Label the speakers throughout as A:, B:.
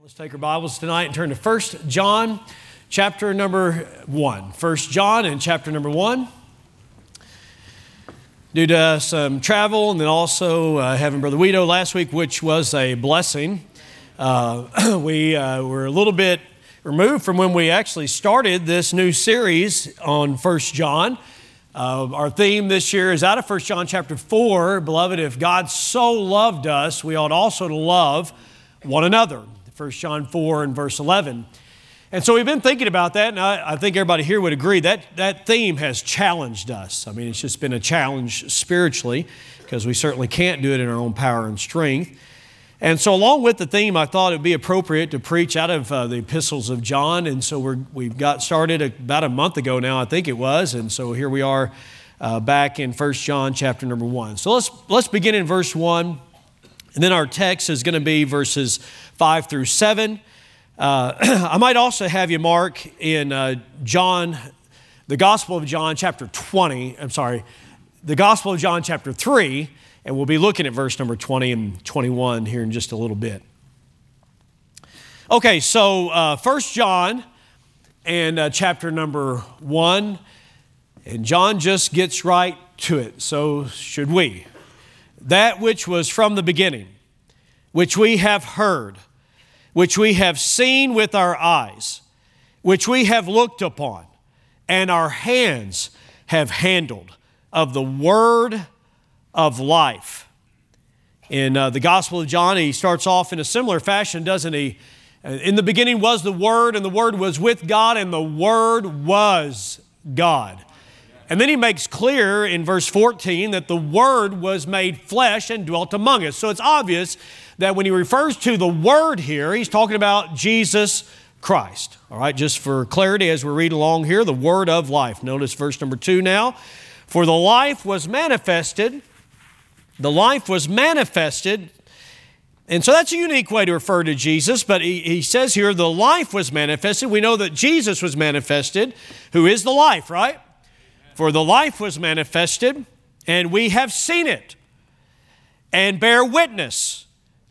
A: Let's take our Bibles tonight and turn to 1 John chapter number 1. 1 John and chapter number 1. Due to some travel and then also uh, having Brother Guido last week, which was a blessing, uh, we uh, were a little bit removed from when we actually started this new series on 1 John. Uh, our theme this year is out of 1 John chapter 4. Beloved, if God so loved us, we ought also to love one another. 1 John 4 and verse 11. And so we've been thinking about that, and I, I, think everybody here would agree that that theme has challenged us. I mean, it's just been a challenge spiritually because we certainly can't do it in our own power and strength. And so, along with the theme, I thought it would be appropriate to preach out of uh, the epistles of John. And so, we're, we've got started about a month ago now, I think it was. And so, here we are uh, back in 1 John chapter number 1. So, let's, let's begin in verse 1. And then our text is going to be verses 5 through 7. Uh, I might also have you mark in uh, John, the Gospel of John, chapter 20. I'm sorry, the Gospel of John, chapter 3, and we'll be looking at verse number 20 and 21 here in just a little bit. Okay, so uh, 1 John and uh, chapter number 1, and John just gets right to it. So should we that which was from the beginning, which we have heard, which we have seen with our eyes, which we have looked upon, and our hands have handled of the word of life. In uh, the Gospel of John, he starts off in a similar fashion, doesn't he? In the beginning was the Word, and the Word was with God, and the Word was God. And then he makes clear in verse 14 that the Word was made flesh and dwelt among us. So it's obvious that when he refers to the Word here, he's talking about Jesus Christ. All right, just for clarity as we read along here, the Word of life. Notice verse number two now. For the life was manifested, the life was manifested. And so that's a unique way to refer to Jesus, but he, he says here the life was manifested. We know that Jesus was manifested, who is the life, right? For the life was manifested, and we have seen it, and bear witness,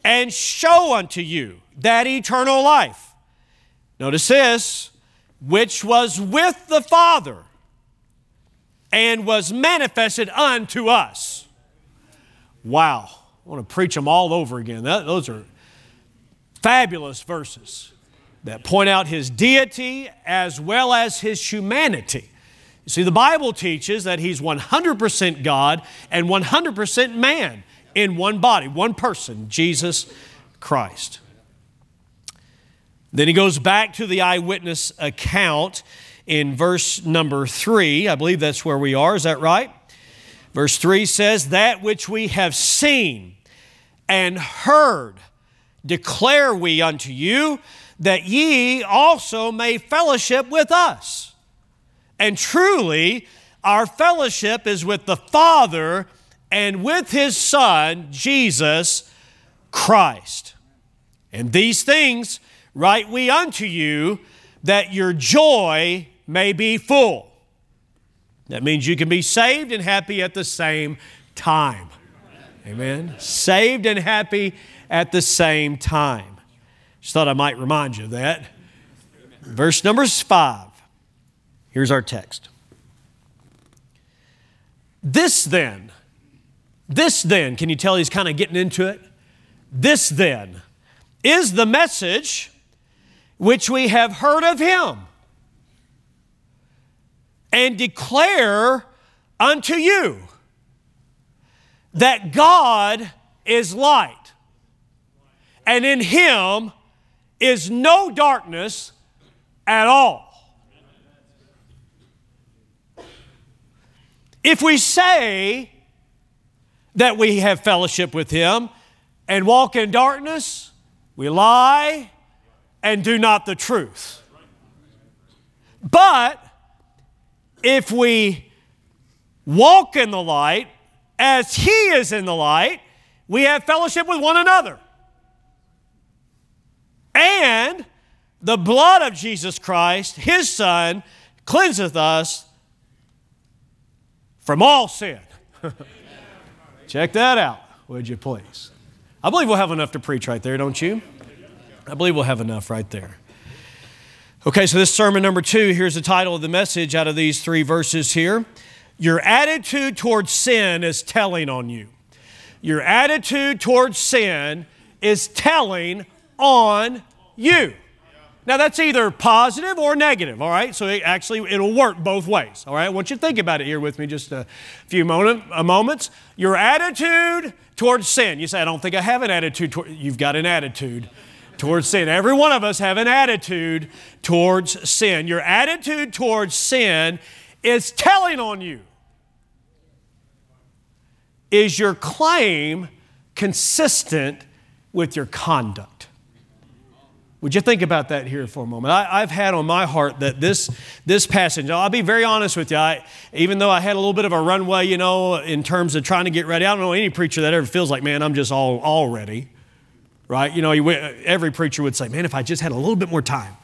A: and show unto you that eternal life. Notice this, which was with the Father and was manifested unto us. Wow. I want to preach them all over again. That, those are fabulous verses that point out his deity as well as his humanity. You see, the Bible teaches that he's 100% God and 100% man in one body, one person, Jesus Christ. Then he goes back to the eyewitness account in verse number three. I believe that's where we are. Is that right? Verse three says, That which we have seen and heard declare we unto you, that ye also may fellowship with us. And truly, our fellowship is with the Father and with His Son, Jesus Christ. And these things write we unto you that your joy may be full. That means you can be saved and happy at the same time. Amen. Saved and happy at the same time. Just thought I might remind you of that. Verse number five. Here's our text. This then, this then, can you tell he's kind of getting into it? This then is the message which we have heard of him and declare unto you that God is light, and in him is no darkness at all. If we say that we have fellowship with Him and walk in darkness, we lie and do not the truth. But if we walk in the light as He is in the light, we have fellowship with one another. And the blood of Jesus Christ, His Son, cleanseth us from all sin. Check that out, would you please? I believe we'll have enough to preach right there, don't you? I believe we'll have enough right there. Okay, so this sermon number two, here's the title of the message out of these three verses here. Your attitude towards sin is telling on you. Your attitude towards sin is telling on you. Now, that's either positive or negative, all right? So it actually, it'll work both ways, all right? I want you to think about it here with me just a few moment, a moments. Your attitude towards sin. You say, I don't think I have an attitude toward, you've got an attitude towards sin. Every one of us have an attitude towards sin. Your attitude towards sin is telling on you. Is your claim consistent with your conduct? Would you think about that here for a moment? I, have had on my heart that this, this passage, I'll be very honest with you, I, even though I had a little bit of a runway, you know, in terms of trying to get ready, I don't know any preacher that ever feels like, man, I'm just all, all ready, right? You know, every preacher would say, man, if I just had a little bit more time.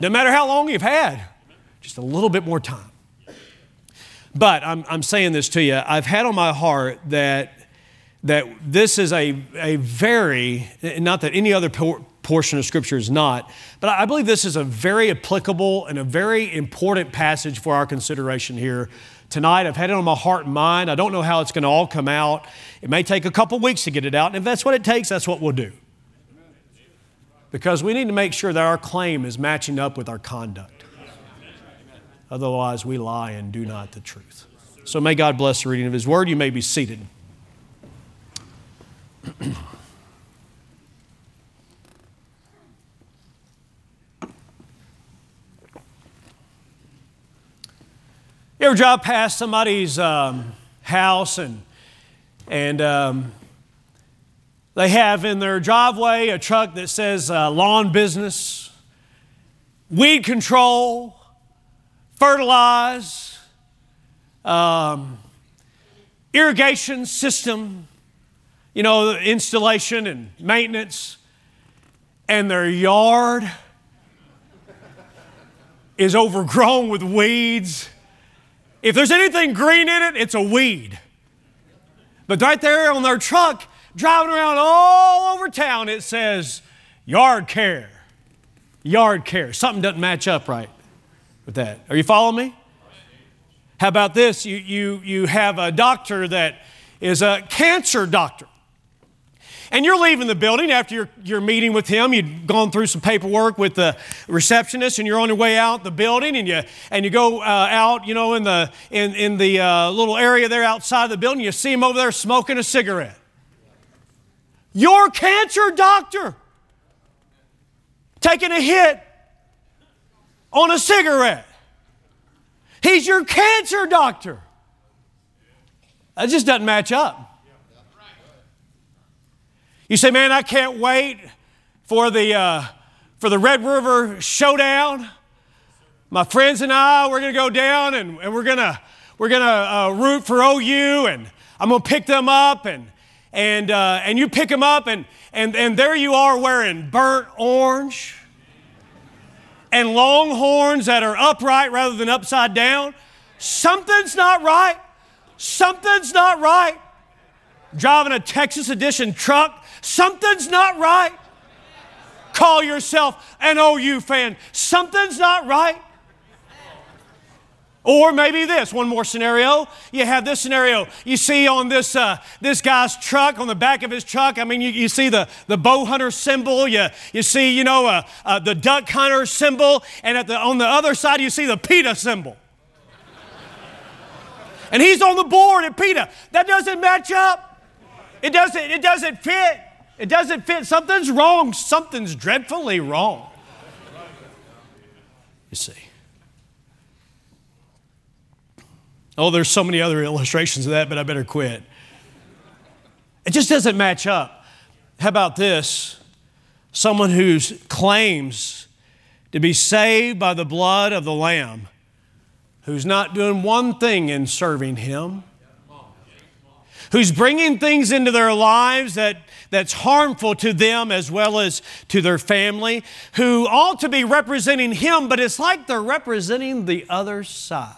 A: No matter how long you've had, just a little bit more time. But I'm, I'm saying this to you, I've had on my heart that that this is a, a very, not that any other por- portion of Scripture is not, but I believe this is a very applicable and a very important passage for our consideration here tonight. I've had it on my heart and mind. I don't know how it's going to all come out. It may take a couple weeks to get it out, and if that's what it takes, that's what we'll do. Because we need to make sure that our claim is matching up with our conduct. Otherwise, we lie and do not the truth. So may God bless the reading of His Word. You may be seated. You ever drive past somebody's um, house and and um, they have in their driveway a truck that says uh, lawn business, weed control, fertilize, um, irrigation system, you know, installation and maintenance, and their yard is overgrown with weeds. If there's anything green in it, it's a weed. But right there on their truck, driving around all over town, it says yard care. Yard care. Something doesn't match up right with that. Are you following me? How about this? You, you, you have a doctor that is a cancer doctor. And you're leaving the building after your, your meeting with him. You'd gone through some paperwork with the receptionist, and you're on your way out the building, and you, and you go uh, out, you know, in the, in, in the uh, little area there outside of the building. You see him over there smoking a cigarette. Your cancer doctor taking a hit on a cigarette. He's your cancer doctor. That just doesn't match up. You say, man, I can't wait for the, uh, for the Red River Showdown. My friends and I, we're going to go down and, and we're going to we're gonna, uh, root for OU and I'm going to pick them up and, and, uh, and you pick them up and, and, and there you are wearing burnt orange and longhorns that are upright rather than upside down. Something's not right. Something's not right. Driving a Texas Edition truck Something's not right. Call yourself an OU fan. Something's not right. Or maybe this, one more scenario. You have this scenario. You see on this, uh, this guy's truck, on the back of his truck, I mean, you, you see the, the bow hunter symbol. You, you see, you know, uh, uh, the duck hunter symbol. And at the, on the other side, you see the PETA symbol. and he's on the board at PETA. That doesn't match up. It doesn't, it doesn't fit. It doesn't fit. Something's wrong. Something's dreadfully wrong. You see. Oh, there's so many other illustrations of that, but I better quit. It just doesn't match up. How about this? Someone who claims to be saved by the blood of the Lamb, who's not doing one thing in serving Him, who's bringing things into their lives that that's harmful to them as well as to their family, who ought to be representing Him, but it's like they're representing the other side.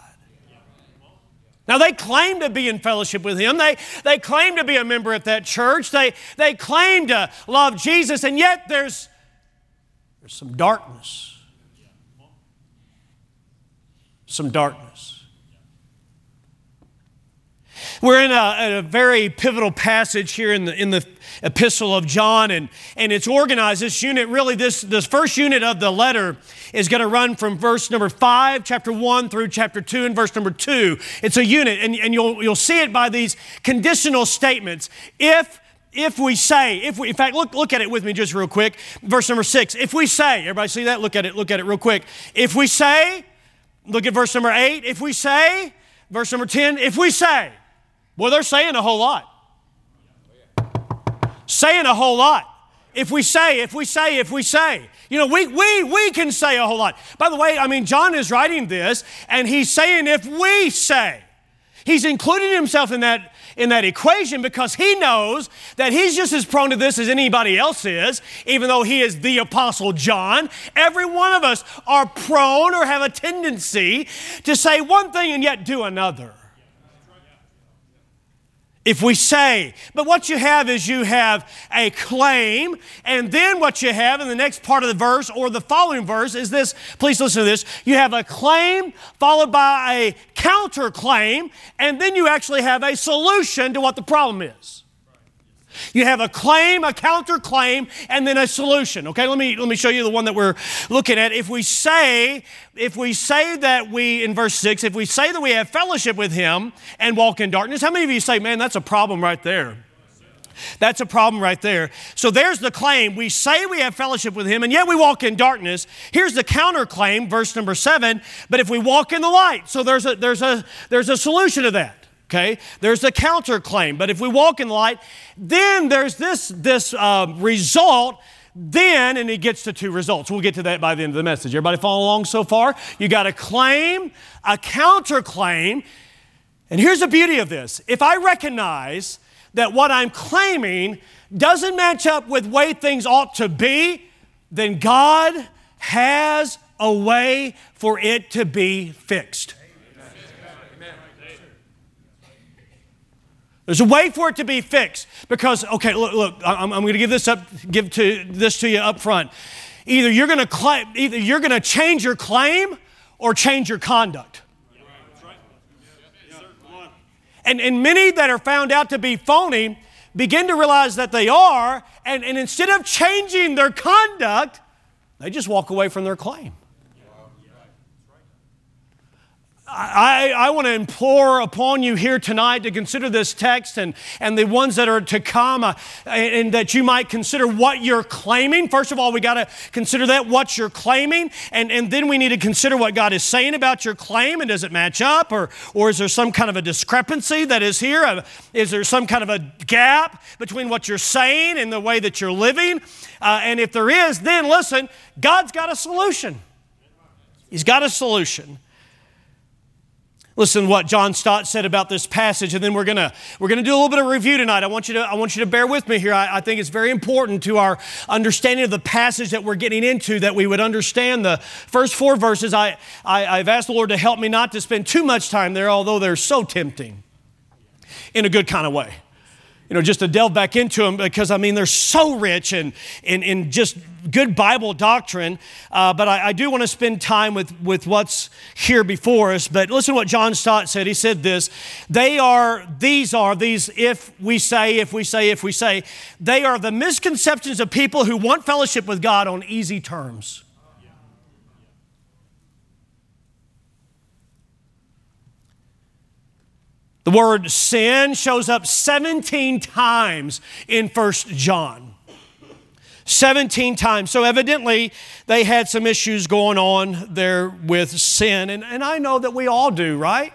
A: Now, they claim to be in fellowship with Him. They, they claim to be a member at that church. They, they claim to love Jesus, and yet there's, there's some darkness. Some darkness. We're in a, a, very pivotal passage here in the, in the epistle of John, and, and it's organized. This unit, really, this, this first unit of the letter is going to run from verse number 5, chapter 1, through chapter 2, and verse number 2. It's a unit, and, and you'll, you'll see it by these conditional statements. If if we say, if we, in fact, look, look at it with me just real quick. Verse number six. If we say, everybody see that? Look at it, look at it real quick. If we say, look at verse number eight. If we say, verse number 10, if we say, well, they're saying a whole lot. Saying a whole lot. If we say, if we say, if we say. You know, we, we, we can say a whole lot. By the way, I mean, John is writing this, and he's saying, if we say. He's including himself in that, in that equation because he knows that he's just as prone to this as anybody else is, even though he is the Apostle John. Every one of us are prone or have a tendency to say one thing and yet do another if we say. But what you have is you have a claim, and then what you have in the next part of the verse or the following verse is this. Please listen to this. You have a claim followed by a counterclaim, and then you actually have a solution to what the problem is. You have a claim, a counterclaim, and then a solution. Okay, let me let me show you the one that we're looking at. If we say, if we say that we, in verse 6, if we say that we have fellowship with him and walk in darkness, how many of you say, man, that's a problem right there? That's a problem right there. So there's the claim. We say we have fellowship with him, and yet we walk in darkness. Here's the counterclaim, verse number seven. But if we walk in the light, so there's a there's a there's a solution to that okay? There's a counterclaim. But if we walk in light, then there's this, this uh, result. Then, and he gets to two results. We'll get to that by the end of the message. Everybody follow along so far? You got a claim, a counterclaim. And here's the beauty of this if I recognize that what I'm claiming doesn't match up with way things ought to be, then God has a way for it to be fixed. There's a way for it to be fixed because, okay, look, look I'm, I'm going to give this up, give to this to you up front. Either you're going to claim, either you're going to change your claim or change your conduct. And, and many that are found out to be phony begin to realize that they are, and, and instead of changing their conduct, they just walk away from their claim. I, I want to implore upon you here tonight to consider this text and, and the ones that are to come, uh, and, and, that you might consider what you're claiming. First of all, we got to consider that, what you're claiming, and, and then we need to consider what God is saying about your claim, and does it match up, or, or is there some kind of a discrepancy that is here? Uh, there some kind of a gap between what you're saying and the way that you're living? Uh, and if there is, then listen, God's got a solution. He's got a solution. Listen to what John Stott said about this passage, and then we're gonna we're gonna do a little bit of review tonight. I want you to I want you to bear with me here. I, I, think it's very important to our understanding of the passage that we're getting into that we would understand the first four verses. I, I I've asked the Lord to help me not to spend too much time there, although they're so tempting, in a good kind of way you know, just to delve back into them because I mean they're so rich and in, in just good Bible doctrine. Uh, but I, I do want to spend time with, with what's here before us. But listen to what John Stott said. He said this They are, these are, these if we say, if we say, if we say, they are the misconceptions of people who want fellowship with God on easy terms. The word sin shows up 17 times in First John. 17 times. So, evidently, they had some issues going on there with sin. And, and I know that we all do, right?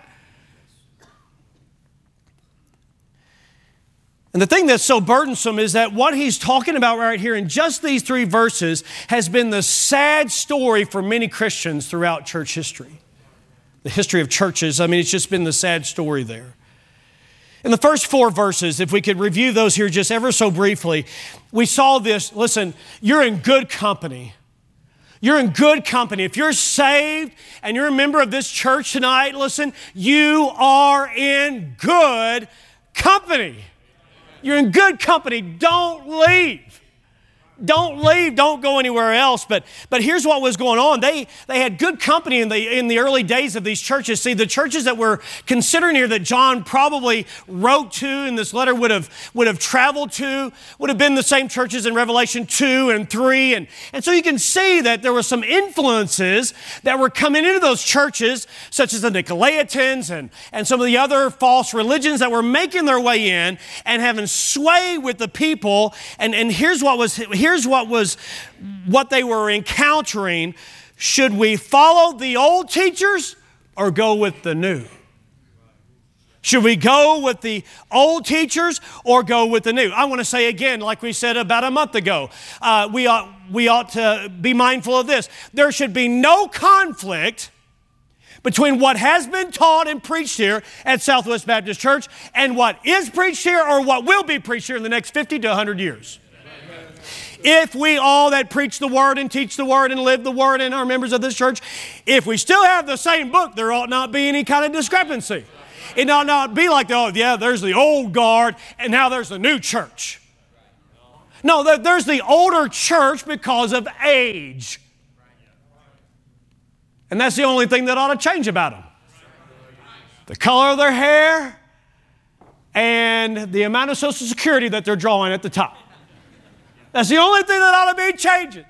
A: And the thing that's so burdensome is that what he's talking about right here in just these three verses has been the sad story for many Christians throughout church history. The history of churches, I mean, it's just been the sad story there. In the first four verses, if we could review those here just ever so briefly, we saw this. Listen, you're in good company You're in good company. If you're saved and you're a member of this church tonight, listen, you are in good company. You're in good company. Don't leave. Don't leave, don't go anywhere else. But, but here's what was going on. They, they had good company in the, in the early days of these churches. See, the churches that we're considering here that John probably wrote to and this letter would have, would have traveled to would have been the same churches in Revelation 2 and 3. And, and so you can see that there were some influences that were coming into those churches, such as the Nicolaitans and, and some of the other false religions that were making their way in and having sway with the people. And, and here's what was here's what was what they were encountering. Should we follow the old teachers or go with the new? Should we go with the old teachers or go with the new? I want to say again, like we said about a month ago, uh, we, ought, we ought to be mindful of this. There should be no conflict between what has been taught and preached here at Southwest Baptist Church and what is preached here or what will be preached here in the next 50 to 100 years. If we all that preach the word and teach the word and live the word and are members of this church, if we still have the same book, there ought not be any kind of discrepancy. It ought not be like, oh, yeah, there's the old guard and now there's the new church. No, there's the older church because of age. And that's the only thing that ought to change about them the color of their hair and the amount of Social Security that they're drawing at the top. That's the only thing that ought to be changing.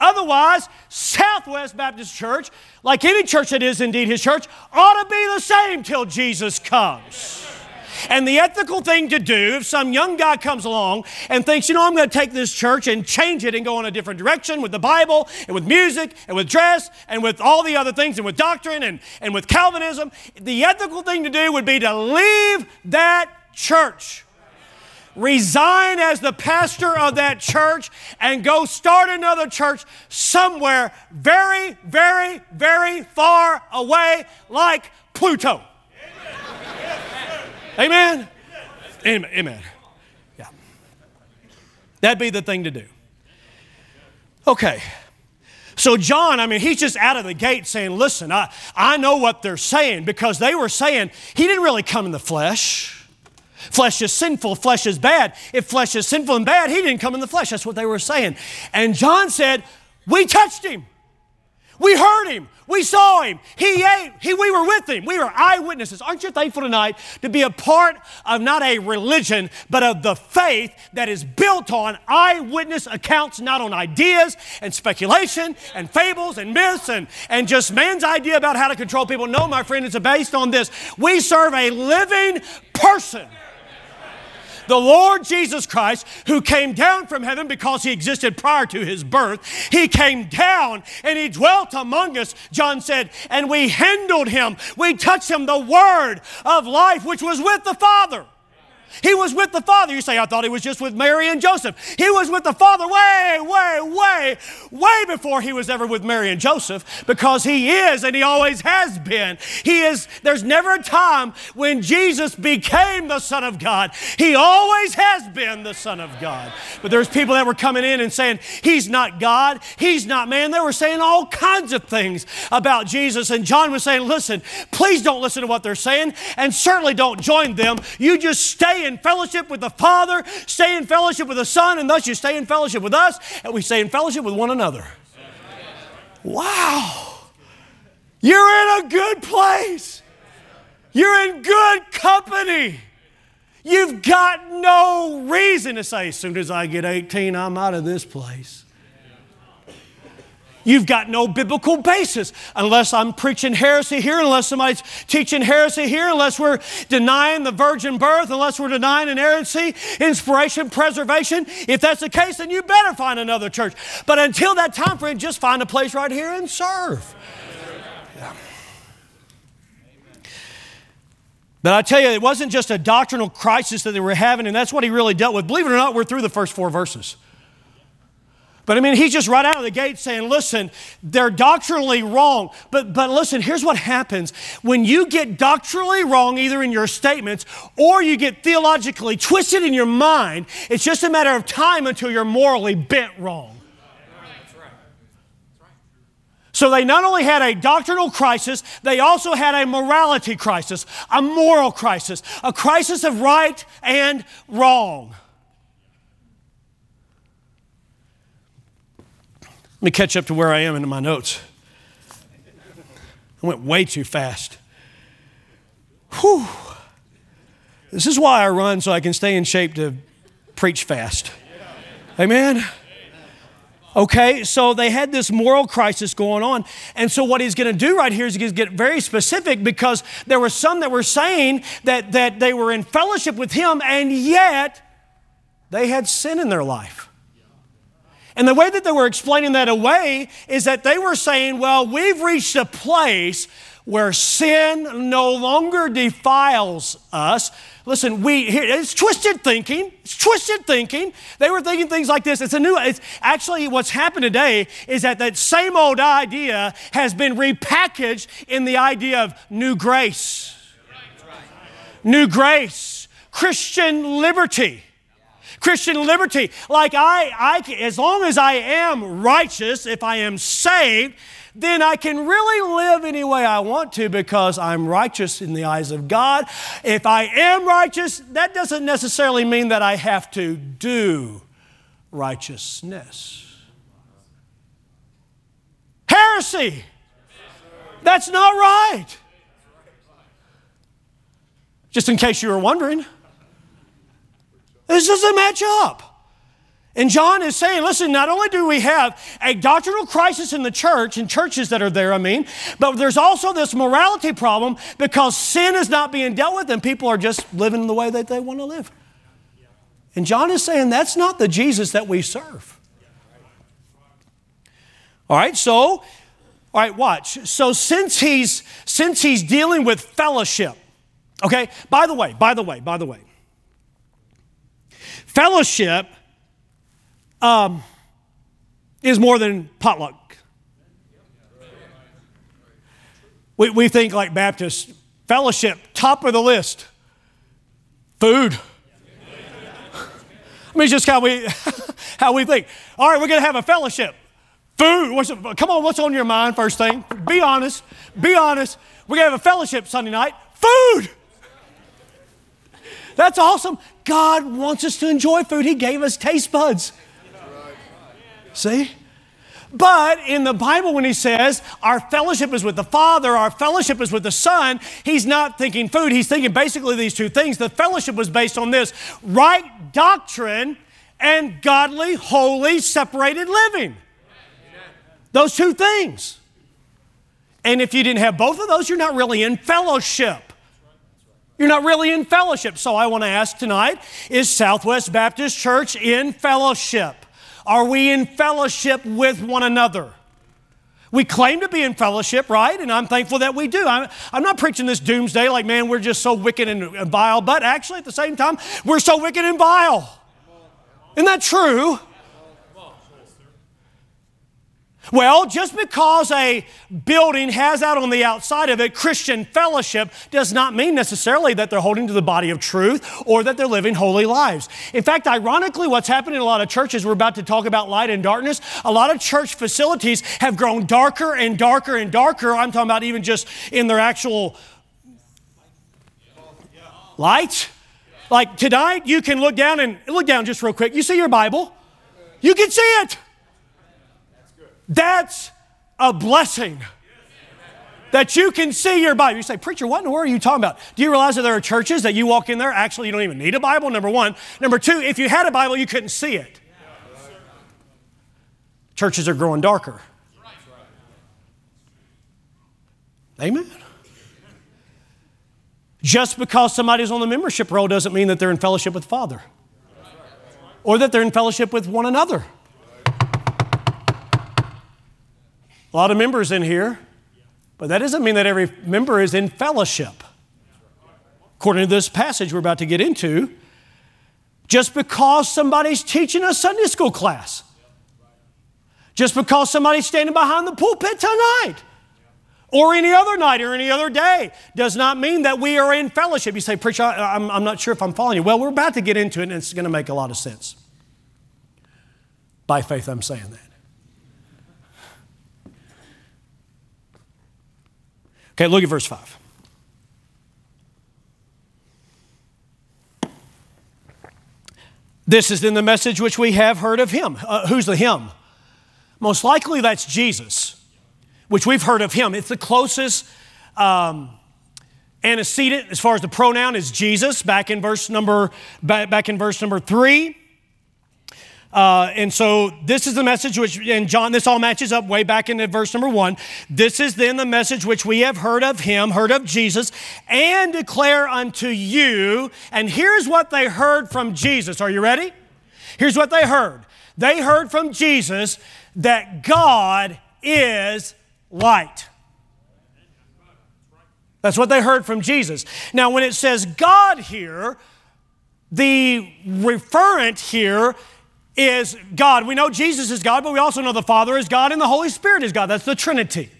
A: Otherwise, Southwest Baptist Church, like any church that is indeed His church, ought to be the same till Jesus comes. And the ethical thing to do, if some young guy comes along and thinks, you know, I'm going to take this church and change it and go in a different direction with the Bible and with music and with dress and with all the other things and with doctrine and, and with Calvinism, the ethical thing to do would be to leave that church resign as the pastor of that church and go start another church somewhere very, very, very far away, like Pluto. Amen? Amen. Amen. Yeah. That'd be the thing to do. Okay. So, John, I mean, he's just out of the gate saying, Listen, I, I know what they're saying because they were saying he didn't really come in the flesh. Flesh is sinful, flesh is bad. If flesh is sinful and bad, he didn't come in the flesh. That's what they were saying. And John said, We touched him. We heard him. We saw him. He ate. He, we were with him. We were eyewitnesses. Aren't you thankful tonight to be a part of not a religion, but of the faith that is built on eyewitness accounts, not on ideas and speculation and fables and myths and, and just man's idea about how to control people? No, my friend, it's based on this. We serve a living person the Lord Jesus Christ, who came down from heaven because he existed prior to his birth, he came down and he dwelt among us, John said, and we handled him. We touched him, the word of life, which was with the Father. He was with the Father. You say, I thought he was just with Mary and Joseph. He was with the Father way, way, way, way before he was ever with Mary and Joseph because he is and he always has been. He is, there's never a time when Jesus became the Son of God. He always has been the Son of God. But there's people that were coming in and saying, He's not God, He's not man. They were saying all kinds of things about Jesus. And John was saying, Listen, please don't listen to what they're saying and certainly don't join them. You just stay in fellowship with the Father, stay in fellowship with the Son, and thus you stay in fellowship with us, and we stay in fellowship with one another. Wow. You're in a good place. You're in good company. You've got no reason to say, as soon as I get 18, I'm out of this place. You've got no biblical basis unless I'm preaching heresy here, unless somebody's teaching heresy here, unless we're denying the virgin birth, unless we're denying inerrancy, inspiration, preservation. If that's the case, then you better find another church. But until that time, friend, just find a place right here and serve. But I tell you, it wasn't just a doctrinal crisis that they were having, and that's what he really dealt with. Believe it or not, we're through the first four verses. But I mean, he's just right out of the gate saying, listen, they're doctrinally wrong. But, but listen, here's what happens. When you get doctrinally wrong, either in your statements or you get theologically twisted in your mind, it's just a matter of time until you're morally bent wrong. So they not only had a doctrinal crisis, they also had a morality crisis, a moral crisis, a crisis of right and wrong. Let me catch up to where I am in my notes. I went way too fast. Whew. This is why I run so I can stay in shape to preach fast. Amen. Okay, so they had this moral crisis going on. And so, what he's going to do right here is he's going to get very specific because there were some that were saying that, that they were in fellowship with him, and yet they had sin in their life. And the way that they were explaining that away is that they were saying, well, we've reached a place where sin no longer defiles us. Listen, we here, it's twisted thinking. It's twisted thinking. They were thinking things like this. It's a new. It's actually what's happened today is that that same old idea has been repackaged in the idea of new grace, new grace, Christian liberty. Christian liberty. Like I, I, as long as I am righteous, if I am saved, then I can really live any way I want to because I'm righteous in the eyes of God. If I am righteous, that doesn't necessarily mean that I have to do righteousness. Heresy. That's not right. Just in case you were wondering, this doesn't match up. And John is saying, listen, not only do we have a doctrinal crisis in the church, in churches that are there, I mean, but there's also this morality problem because sin is not being dealt with and people are just living the way that they want to live. And John is saying that's not the Jesus that we serve. All right, so, all right, watch. So since he's since he's dealing with fellowship, okay, by the way, by the way, by the way, fellowship um, is more than potluck. We, we think like Baptist fellowship, top of the list, food. I mean, it's just how we, how we think. All right, we're going to have a fellowship. Food. What's, come on, what's on your mind first thing? Be honest. Be honest. We're going to have a fellowship Sunday night. Food. That's awesome. God wants us to enjoy food. He gave us taste buds. See? But in the Bible, when he says our fellowship is with the Father, our fellowship is with the Son, he's not thinking food. He's thinking basically these two things. The fellowship was based on this right doctrine and godly, holy, separated living. Those two things. And if you didn't have both of those, you're not really in fellowship. You're not really in fellowship. So I want to ask tonight is Southwest Baptist Church in fellowship? Are we in fellowship with one another? We claim to be in fellowship, right? And I'm thankful that we do. I'm, I'm, not preaching this doomsday like, man, we're just so wicked and vile, but actually at the same time, we're so wicked and vile. Isn't that true? Well, just because a building has out on the outside of it Christian fellowship does not mean necessarily that they're holding to the body of truth or that they're living holy lives. In fact, ironically, what's happening in a lot of churches, we're about to talk about light and darkness, a lot of church facilities have grown darker and darker and darker. I'm talking about even just in their actual light. Like tonight, you can look down and look down just real quick. You see your Bible, you can see it. That's a blessing. That you can see your Bible. You say, Preacher, what in the world are you talking about? Do you realize that there are churches that you walk in there, actually, you don't even need a Bible, number one. Number two, if you had a Bible, you couldn't see it. Churches are growing darker. Amen. Just because somebody's on the membership roll doesn't mean that they're in fellowship with Father or that they're in fellowship with one another. A lot of members in here, but that doesn't mean that every member is in fellowship. According to this passage we're about to get into, just because somebody's teaching a Sunday school class, just because somebody's standing behind the pulpit tonight, or any other night or any other day does not mean that we are in fellowship. You say, Preacher, I'm, I'm not sure if I'm following you. Well, we're about to get into it and it's going to make a lot of sense. By faith, I'm saying that. Okay, look at verse 5. This is then the message which we have heard of him. Uh, who's the him? Most likely that's Jesus, which we've heard of him. It's the closest um, antecedent as far as the pronoun is Jesus, back in verse number, back, in verse number three. Uh, and so this is the message which, and John, this all matches up way back into verse number one. This is then the message which we have heard of him, heard of Jesus, and declare unto you. And here's what they heard from Jesus. Are you ready? Here's what they heard. They heard from Jesus that God is light. That's what they heard from Jesus. Now, when it says God here, the referent here is God. We know Jesus is God, but we also know the Father is God and the Holy Spirit is God. That's the Trinity.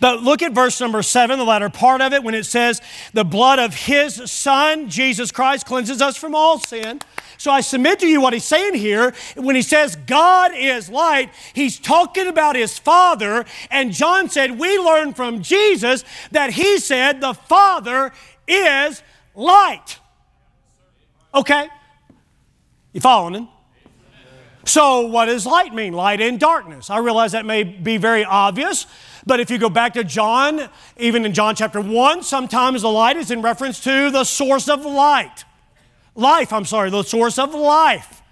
A: But look at verse number seven, the latter part of it, when it says, The blood of his Son, Jesus Christ, cleanses us from all sin. So I submit to you what he's saying here. When he says God is light, he's talking about his Father. And John said, We learn from Jesus that he said, The Father is light. Okay? You following him? So, what does light mean? Light and darkness. I realize that may be very obvious, but if you go back to John, even in John chapter 1, sometimes the light is in reference to the source of light. Life, I'm sorry, the source of life.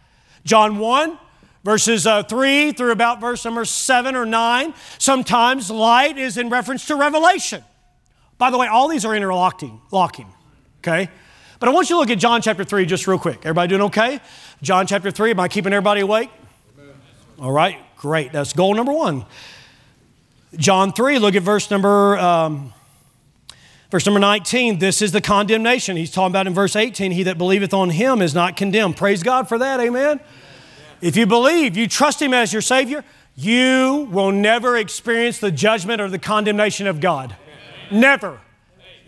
A: John 1, verses uh, 3 through about verse number 7 or 9. Sometimes light is in reference to revelation. By the way, all these are interlocking, locking, okay? But I want you to look at John chapter 3 just real quick. Everybody doing okay? John chapter 3, am I keeping everybody awake? Amen. All right, great. That's goal number one. John 3, look at verse number. Um, Verse number 19, this is the condemnation. He's talking about in verse 18, he that believeth on him is not condemned. Praise God for that, amen? If you believe, you trust him as your Savior, you will never experience the judgment or the condemnation of God. Never.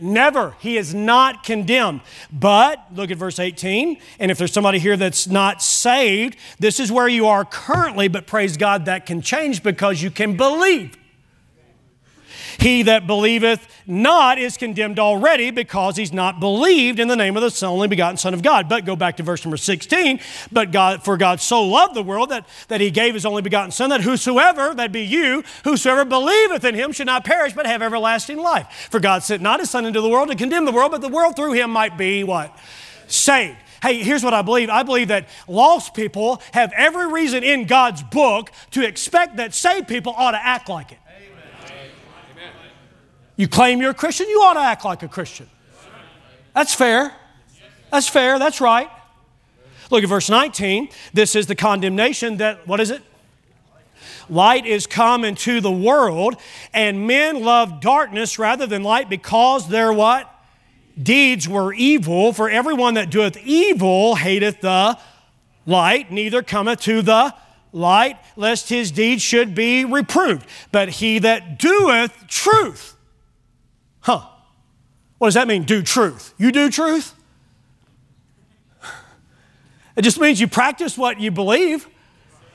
A: Never. He is not condemned. But look at verse 18. And if there's somebody here that's not saved, this is where you are currently, but praise God, that can change because you can believe. He that believeth not is condemned already because he's not believed in the name of the only begotten Son of God. But go back to verse number 16. But God, for God so loved the world that, that he gave his only begotten Son, that whosoever, that be you, whosoever believeth in him should not perish but have everlasting life. For God sent not his Son into the world to condemn the world, but the world through him might be what? Saved. Hey, here's what I believe. I believe that lost people have every reason in God's book to expect that saved people ought to act like it. You claim you're a Christian, you ought to act like a Christian. That's fair. That's fair. That's right. Look at verse 19. This is the condemnation that, what is it? Light is come into the world, and men love darkness rather than light because their what? Deeds were evil. For everyone that doeth evil hateth the light, neither cometh to the light, lest his deeds should be reproved. But he that doeth truth, Huh. What does that mean, do truth? You do truth? It just means you practice what you believe.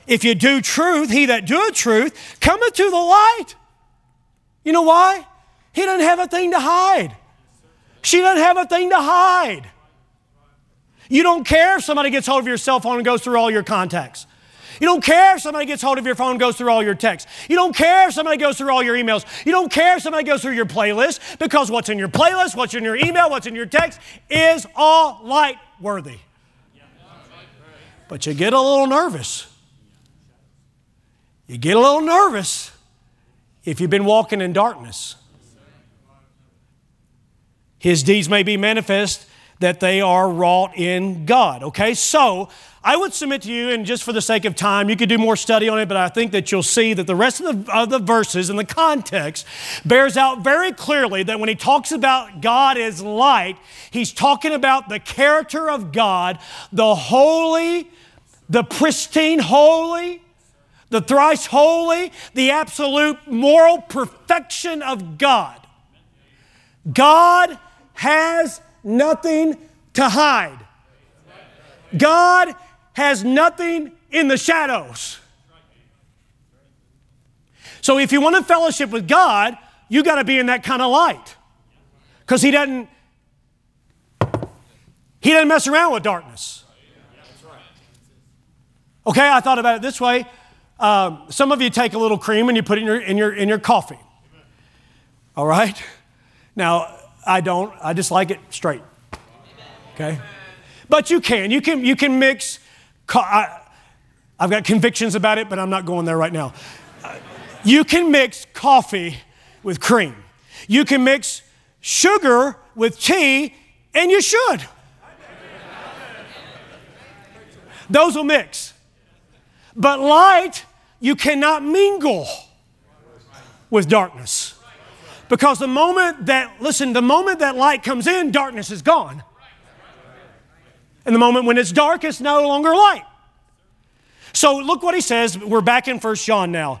A: If you do truth, he that doeth truth cometh to the light. You know why? He doesn't have a thing to hide. She doesn't have a thing to hide. You don't care if somebody gets hold of your cell phone and goes through all your contacts. You don't care if somebody gets hold of your phone goes through all your texts. You don't care if somebody goes through all your emails. You don't care if somebody goes through your playlist because what's in your playlist, what's in your email, what's in your text is all light worthy. But you get a little nervous. You get a little nervous if you've been walking in darkness. His deeds may be manifest that they are wrought in God. Okay, so I would submit to you, and just for the sake of time, you could do more study on it, but I think that you'll see that the rest of the, of the verses and the context bears out very clearly that when he talks about God as light, he's talking about the character of God, the holy, the pristine holy, the thrice holy, the absolute moral perfection of God. God has nothing to hide. God has nothing in the shadows. So if you want to fellowship with God,
B: you got to be in that kind of light. Because he doesn't he doesn't mess around with darkness. Okay, I thought about it this way. Um, some of you take a little cream and you put it in your, in your, in your coffee. All right? Now, I don't, I just like it straight. Okay? But you can. You can, you can mix. I, I've got convictions about it, but I'm not going there right now. You can mix coffee with cream. You can mix sugar with tea, and you should. Those will mix. But light, you cannot mingle with darkness. Because the moment that, listen, the moment that light comes in, darkness is gone. And the moment when it's dark, it's no longer light. So look what he says. We're back in First John now.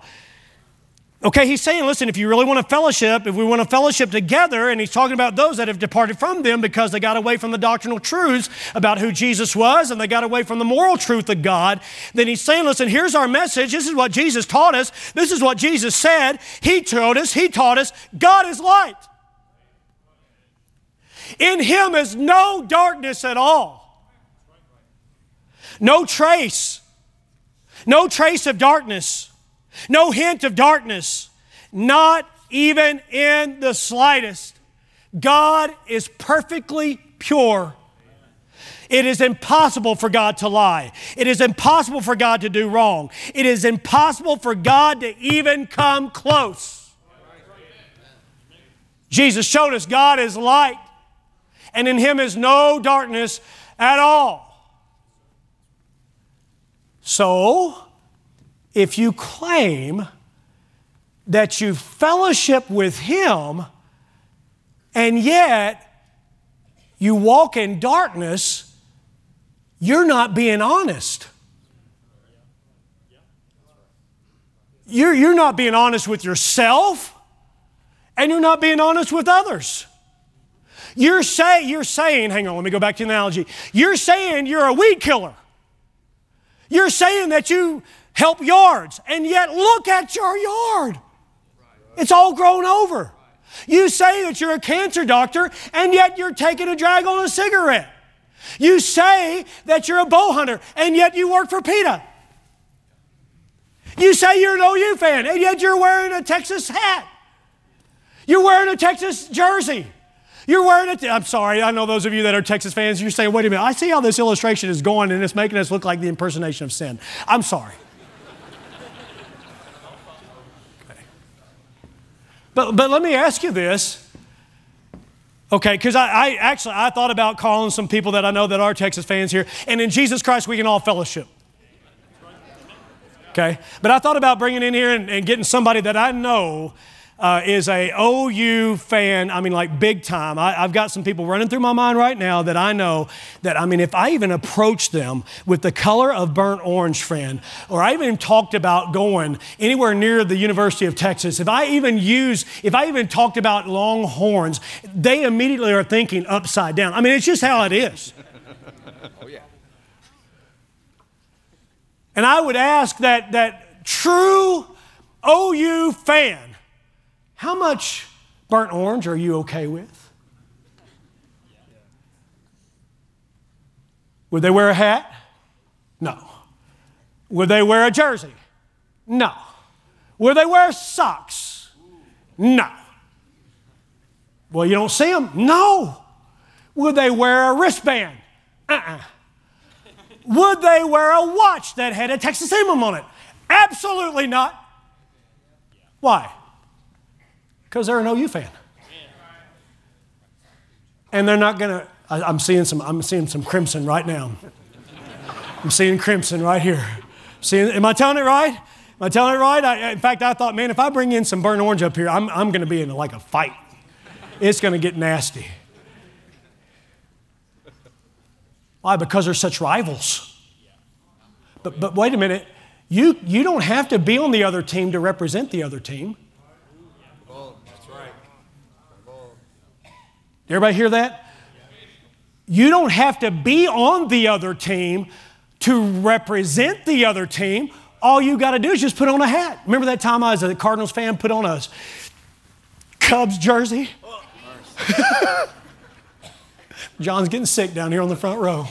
B: Okay, he's saying, listen, if you really want to fellowship, if we want to fellowship together, and he's talking about those that have departed from them because they got away from the doctrinal truths about who Jesus was and they got away from the moral truth of God, then he's saying, listen, here's our message. This is what Jesus taught us. This is what Jesus said. He told us, He taught us, God is light. In Him is no darkness at all, no trace, no trace of darkness. No hint of darkness, not even in the slightest. God is perfectly pure. It is impossible for God to lie. It is impossible for God to do wrong. It is impossible for God to even come close. Jesus showed us God is light, and in Him is no darkness at all. So, if you claim that you fellowship with Him and yet you walk in darkness, you're not being honest. You're, you're not being honest with yourself and you're not being honest with others. You're, say, you're saying, hang on, let me go back to the analogy. You're saying you're a weed killer. You're saying that you help yards, and yet look at your yard. It's all grown over. You say that you're a cancer doctor, and yet you're taking a drag on a cigarette. You say that you're a bow hunter, and yet you work for PETA. You say you're an OU fan, and yet you're wearing a Texas hat. You're wearing a Texas jersey. You're wearing it. I'm sorry. I know those of you that are Texas fans. You're saying, "Wait a minute. I see how this illustration is going, and it's making us look like the impersonation of sin." I'm sorry. But, but let me ask you this. Okay, because I, I, actually I thought about calling some people that I know that are Texas fans here, and in Jesus Christ we can all fellowship. Okay, but I thought about bringing in here and, and getting somebody that I know uh, is a OU fan, I mean, like big time. I, have got some people running through my mind right now that I know that, I mean, if I even approach them with the color of burnt orange, friend, or I even talked about going anywhere near the University of Texas, if I even use, if I even talked about longhorns, they immediately are thinking upside down. I mean, it's just how it is. oh, yeah. And I would ask that, that true OU fan, how much burnt orange are you okay with? Would they wear a hat? No. Would they wear a jersey? No. Would they wear socks? No. Well, you don't see them? No. Would they wear a wristband? Uh uh-uh. uh Would they wear a watch that had a Texas emblem on it? Absolutely not. Why? Because they're an OU fan. And they're not going to, I'm seeing some, I'm seeing some crimson right now. I'm seeing crimson right here. Seeing, am I telling it right? Am I telling it right? I, in fact, I thought, man, if I bring in some burnt orange up here, I'm, I'm going to be in like a fight. It's going to get nasty. Why? Because they're such rivals. But, but wait a minute. You, you don't have to be on the other team to represent the other team. Everybody hear that? You don't have to be on the other team to represent the other team. All you got to do is just put on a hat. Remember that time I was a Cardinals fan, put on a Cubs jersey. John's getting sick down here on the front row.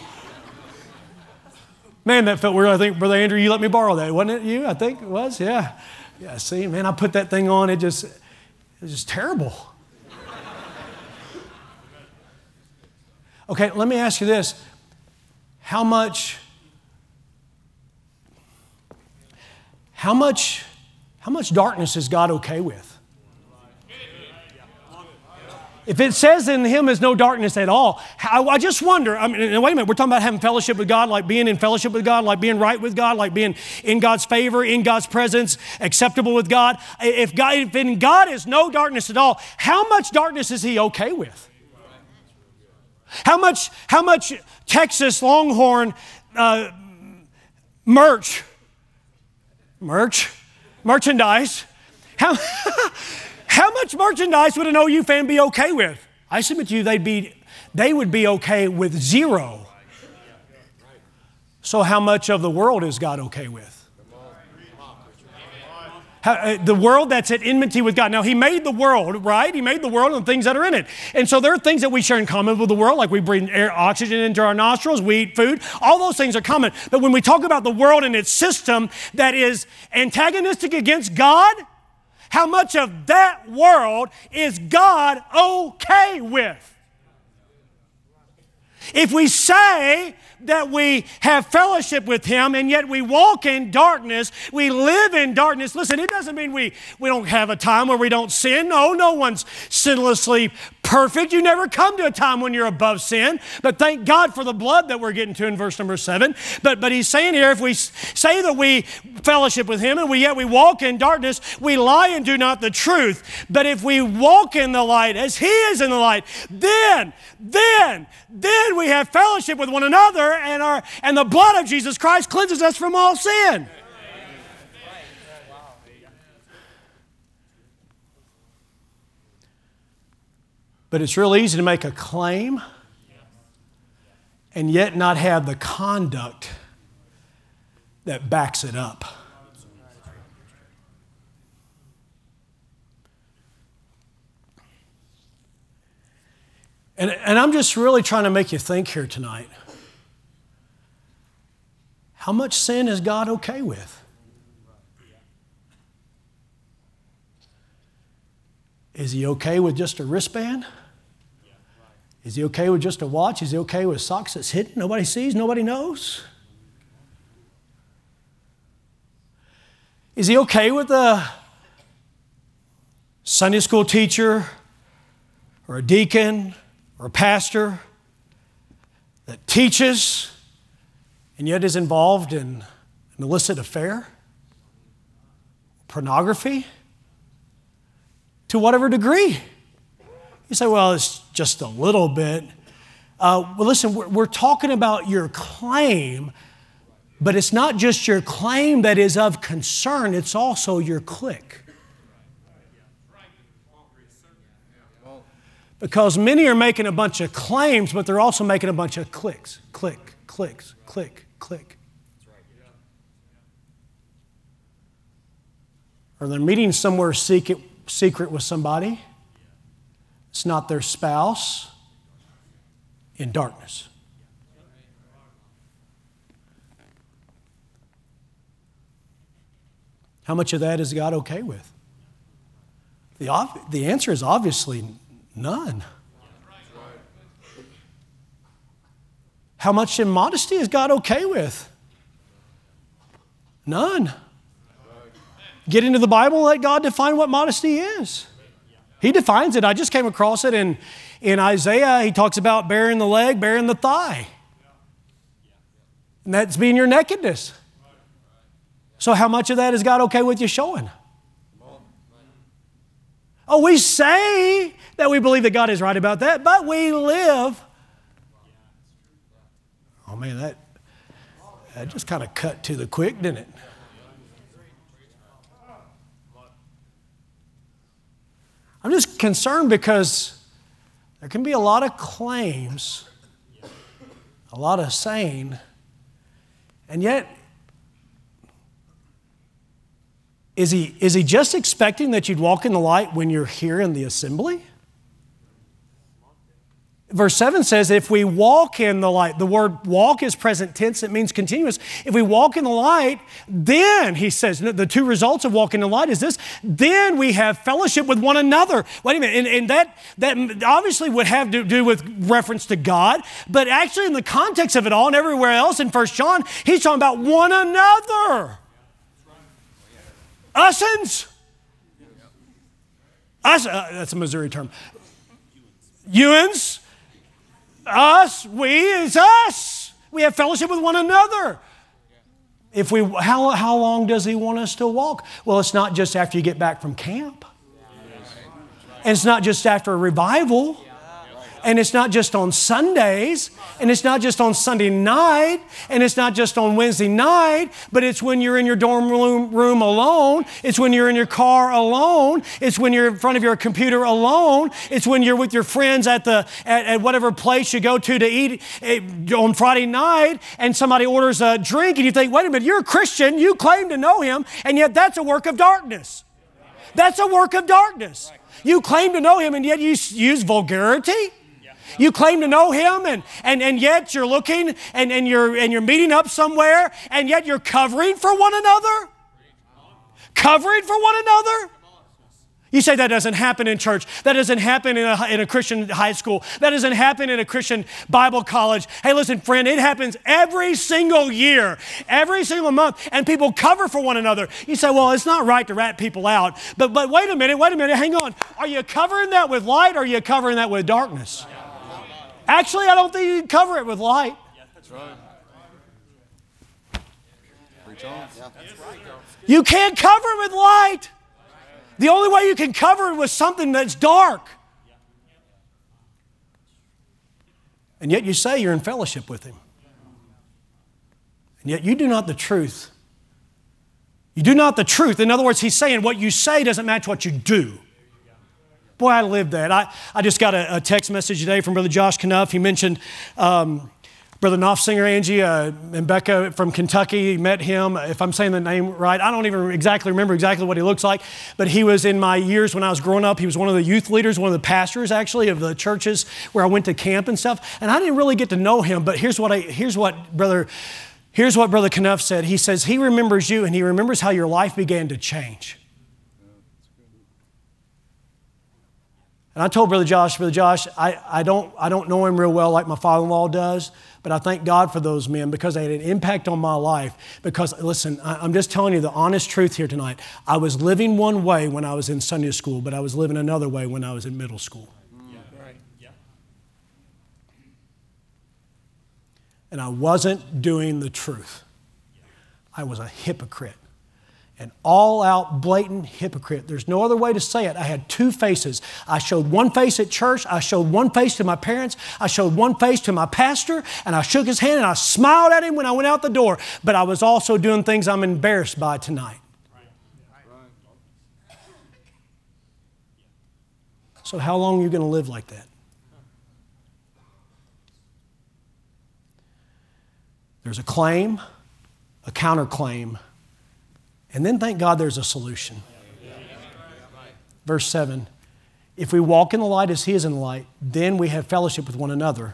B: Man, that felt weird. I think, Brother Andrew, you let me borrow that. Wasn't it you? I think it was. Yeah. Yeah, see, man, I put that thing on. It just, it was just terrible. Okay, let me ask you this. How much, how much, how much darkness is God okay with? If it says in him is no darkness at all, I just wonder. I mean, wait a minute, we're talking about having fellowship with God, like being in fellowship with God, like being right with God, like being in God's favor, in God's presence, acceptable with God. If, God, if in God is no darkness at all, how much darkness is he okay with? How much, how much Texas Longhorn uh, merch, merch, merchandise, how, How much merchandise would an OU fan be okay with? I submit to you they'd be, they would be okay with zero. So, how much of the world is God okay with? Uh, the world that's at enmity with God. Now, He made the world, right? He made the world and the things that are in it. And so there are things that we share in common with the world, like we breathe air, oxygen into our nostrils, we eat food. All those things are common. But when we talk about the world and its system that is antagonistic against God, how much of that world is God okay with? If we say that we have fellowship with Him and yet we walk in darkness, we live in darkness. Listen, it doesn't mean we, we don't have a time where we don't sin. No, no one's sinlessly perfect. You never come to a time when you're above sin. But thank God for the blood that we're getting to in verse number seven. But, but He's saying here if we say that we fellowship with Him and we yet we walk in darkness, we lie and do not the truth. But if we walk in the light as He is in the light, then, then, then we have fellowship with one another and, our, and the blood of Jesus Christ cleanses us from all sin. But it's real easy to make a claim and yet not have the conduct that backs it up. And, and I'm just really trying to make you think here tonight. How much sin is God okay with? Is he okay with just a wristband? Is he okay with just a watch? Is he okay with socks that's hidden? Nobody sees, nobody knows? Is he okay with a Sunday school teacher or a deacon or a pastor that teaches and yet is involved in an illicit affair, pornography, to whatever degree. You say, well, it's just a little bit. Uh, well, listen, we're, we're talking about your claim, but it's not just your claim that is of concern, it's also your click. Because many are making a bunch of claims, but they're also making a bunch of clicks, click, clicks, click, click. Or they're meeting somewhere secret, secret with somebody. It's not their spouse in darkness. How much of that is God okay with? The, the answer is obviously none. How much immodesty is God okay with? None. Get into the Bible, let God define what modesty is. He defines it. I just came across it in, in Isaiah. He talks about baring the leg, baring the thigh. And that's being your nakedness. So, how much of that is God okay with you showing? Oh, we say that we believe that God is right about that, but we live man, that, that just kind of cut to the quick, didn't it? I'm just concerned because there can be a lot of claims, a lot of saying, and yet is he, is he just expecting that you'd walk in the light when you're here in the assembly? Verse 7 says, if we walk in the light, the word walk is present tense, it means continuous. If we walk in the light, then, he says, the two results of walking in the light is this, then we have fellowship with one another. Wait a minute, and, and that, that obviously would have to do with reference to God, but actually in the context of it all and everywhere else in First John, he's talking about one another. Usins. Us, uh, that's a Missouri term. Ewans us, we is us. We have fellowship with one another. If we, how, how long does he want us to walk? Well, it's not just after you get back from camp. And it's not just after a revival. And it's not just on Sundays, and it's not just on Sunday night, and it's not just on Wednesday night, but it's when you're in your dorm room, room alone. It's when you're in your car alone. It's when you're in front of your computer alone. It's when you're with your friends at, the, at, at whatever place you go to to eat eh, on Friday night, and somebody orders a drink, and you think, wait a minute, you're a Christian, you claim to know him, and yet that's a work of darkness. That's a work of darkness. You claim to know him, and yet you use vulgarity you claim to know him, and, and, and yet you're looking and, and, you're, and you're meeting up somewhere, and yet you're covering for one another? Covering for one another? You say that doesn't happen in church. That doesn't happen in a, in a Christian high school. That doesn't happen in a Christian Bible college. Hey, listen, friend, it happens every single year, every single month, and people cover for one another. You say, well, it's not right to rat people out. But, but wait a minute, wait a minute, hang on. Are you covering that with light or are you covering that with darkness? Actually, I don't think you can cover it with light. Yeah, That's right. You can't cover it with light. The only way you can cover it with something that's dark. And yet you say you're in fellowship with Him. And yet you do not the truth. You do not the truth. In other words, He's saying what you say doesn't match what you do. Boy, I lived that. I, I just got a, a text message today from Brother Josh Knuff. He mentioned um, Brother Knopfsinger, Angie, uh, and Becca from Kentucky. Met him, if I'm saying the name right. I don't even exactly remember exactly what he looks like, but he was in my years when I was growing up. He was one of the youth leaders, one of the pastors, actually, of the churches where I went to camp and stuff. And I didn't really get to know him, but here's what, I, here's what Brother. Here's what Brother Knuff said. He says, He remembers you and he remembers how your life began to change. And I told Brother Josh, Brother Josh, I, I, don't, I don't know him real well like my father in law does, but I thank God for those men because they had an impact on my life. Because, listen, I, I'm just telling you the honest truth here tonight. I was living one way when I was in Sunday school, but I was living another way when I was in middle school. Yeah, right. yeah. And I wasn't doing the truth, I was a hypocrite an all out, blatant hypocrite. There's no other way to say it. I had two faces. I showed one face at church, I showed one face to my parents, I showed one face to my pastor, and I shook his hand and I smiled at him when I went out the door. But I was also doing things I'm embarrassed by tonight. So, how long are you going to live like that? There's a claim, a counterclaim, and then thank God there's a solution. Verse 7 If we walk in the light as He is in the light, then we have fellowship with one another.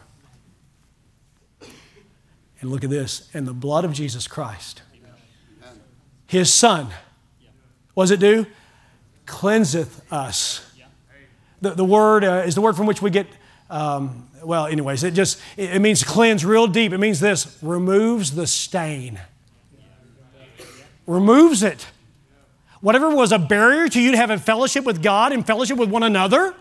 B: And look at this and the blood of Jesus Christ, His Son, does it do? Cleanseth us. The, the word uh, is the word from which we get um, well, anyways, it just it means cleanse real deep. It means this removes the stain removes it. Whatever was a barrier to you to having fellowship with God and fellowship with one another,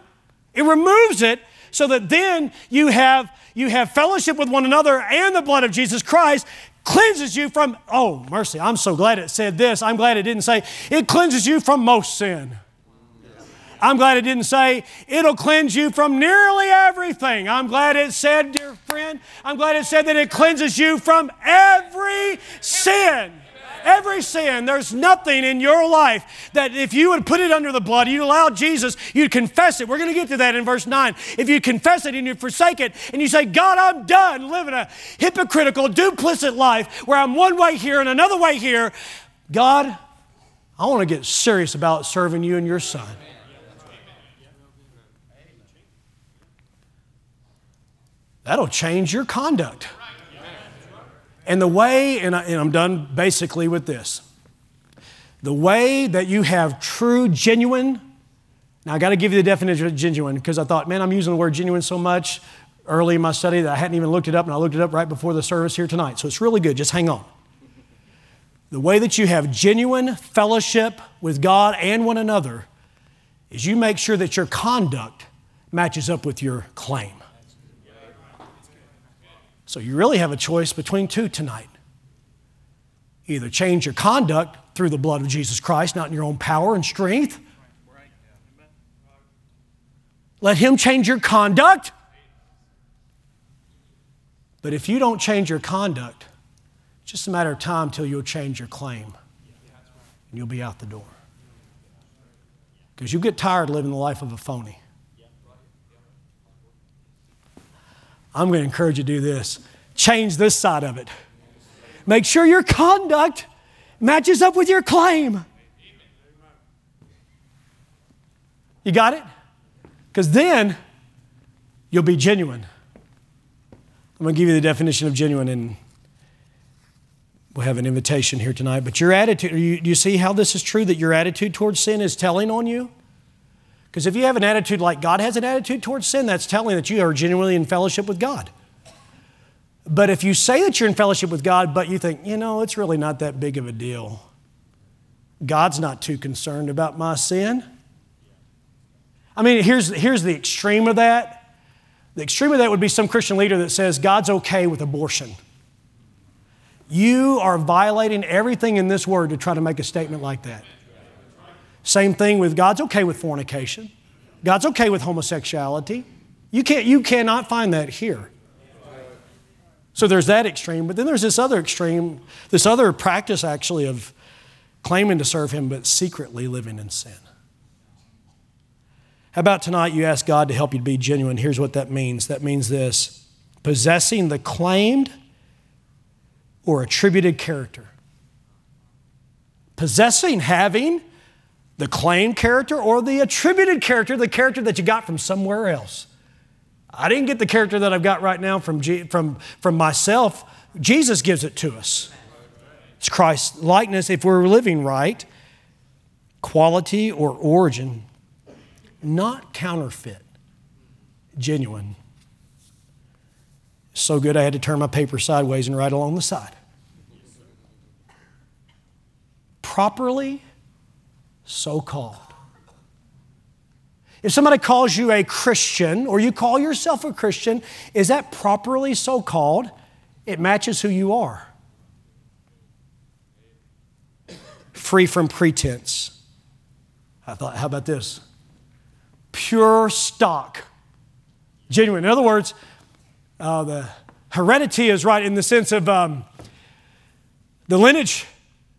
B: it removes it so that then you have, you have fellowship with one another and the blood of Jesus Christ cleanses you from, oh, mercy, I'm so glad it said this. I'm glad it didn't say, it cleanses you from most sin. I'm glad it didn't say, it'll cleanse you from nearly everything. I'm glad it said, dear friend, I'm glad it said that it cleanses you from every sin every sin. There's nothing in your life that if you would put it under the blood, you'd allow Jesus, you'd confess it. We're going to get to that in verse 9. If you confess it and you forsake it and you say, God, I'm done living a hypocritical, duplicit life where I'm one way here and another way here, God, I want to get serious about serving you and your son. That'll change your conduct. And the way, and, I, am done basically with this the way that you have true, genuine, now I got to give you the definition of genuine because I thought, man, I'm using the word genuine so much early in my study that I hadn't even looked it up, and I looked it up right before the service here tonight. So it's really good. Just hang on. The way that you have genuine fellowship with God and one another is you make sure that your conduct matches up with your claim. So you really have a choice between two tonight. Either change your conduct through the blood of Jesus Christ, not in your own power and strength. Let Him change your conduct. But if you don't change your conduct, it's just a matter of time till you'll change your claim and you'll be out the door. Because you get tired living the life of a phony. I'm going to encourage you to do this change this side of it. Make sure your conduct matches up with your claim. You got it? Because then you'll be genuine. I'm going to give you the definition of genuine, and we'll have an invitation here tonight. But your attitude, you, do you see how this is true that your attitude towards sin is telling on you? Because if you have an attitude like God has an attitude towards sin, that's telling that you are genuinely in fellowship with God. But if you say that you're in fellowship with God, but you think, you know, it's really not that big of a deal, God's not too concerned about my sin. I mean, here's, here's the extreme of that. The extreme of that would be some Christian leader that says God's okay with abortion. You are violating everything in this word to try to make a statement like that. Same thing with God's okay with fornication. God's okay with homosexuality. You, can't, you cannot find that here. So there's that extreme, but then there's this other extreme, this other practice actually of claiming to serve Him, but secretly living in sin. How about tonight you ask God to help you to be genuine? Here's what that means that means this possessing the claimed or attributed character. Possessing, having, the claimed character or the attributed character, the character that you got from somewhere else. I didn't get the character that I've got right now from, G, from, from myself. Jesus gives it to us. It's Christ's likeness if we're living right, quality or origin, not counterfeit, genuine. So good I had to turn my paper sideways and write along the side. Properly so called. If somebody calls you a Christian or you call yourself a Christian, is that properly so called? It matches who you are. Free from pretense. I thought, how about this? Pure stock. Genuine. In other words, uh, the heredity is right in the sense of um, the lineage.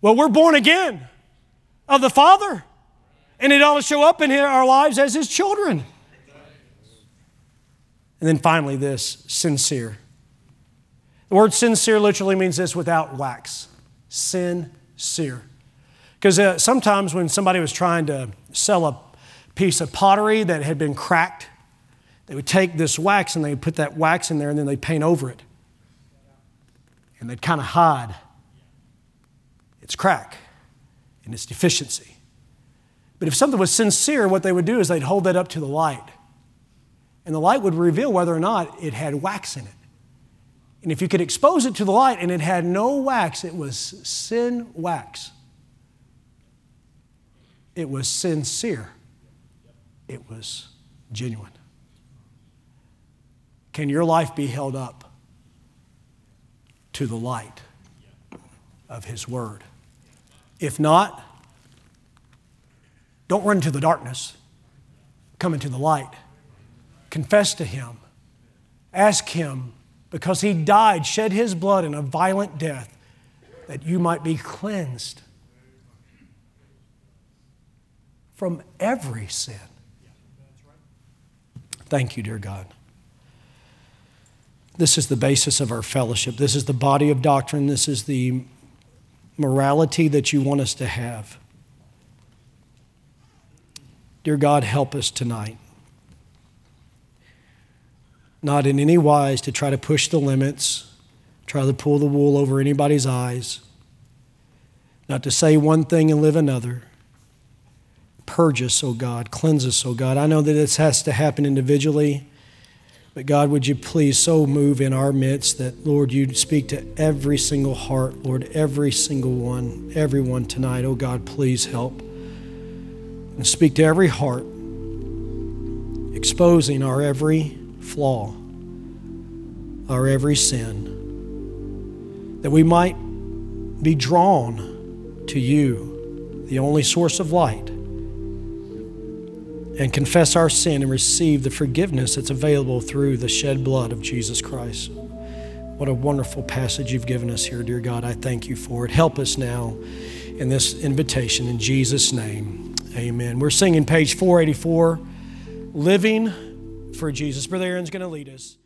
B: Well, we're born again of the Father. And it ought to show up in our lives as His children. And then finally, this sincere. The word sincere literally means this without wax. Sincere. Because uh, sometimes when somebody was trying to sell a piece of pottery that had been cracked, they would take this wax and they would put that wax in there and then they'd paint over it. And they'd kind of hide its crack and its deficiency. But if something was sincere, what they would do is they'd hold that up to the light. And the light would reveal whether or not it had wax in it. And if you could expose it to the light and it had no wax, it was sin wax. It was sincere. It was genuine. Can your life be held up to the light of His Word? If not, don't run into the darkness. Come into the light. Confess to Him. Ask Him, because He died, shed His blood in a violent death, that you might be cleansed from every sin. Thank you, dear God. This is the basis of our fellowship. This is the body of doctrine. This is the morality that you want us to have. Dear God, help us tonight. Not in any wise to try to push the limits, try to pull the wool over anybody's eyes, not to say one thing and live another. Purge us, O oh God. Cleanse us, O oh God. I know that this has to happen individually, but God, would you please so move in our midst that, Lord, you'd speak to every single heart, Lord, every single one, everyone tonight. Oh God, please help. And speak to every heart, exposing our every flaw, our every sin, that we might be drawn to you, the only source of light and confess our sin and receive the forgiveness that's available through the shed blood of Jesus Christ. What a wonderful passage you've given us here, dear God. I thank you for it. Help us now in this invitation in Jesus' name. Amen. We're singing page 484, Living for Jesus. Brother Aaron's going to lead us.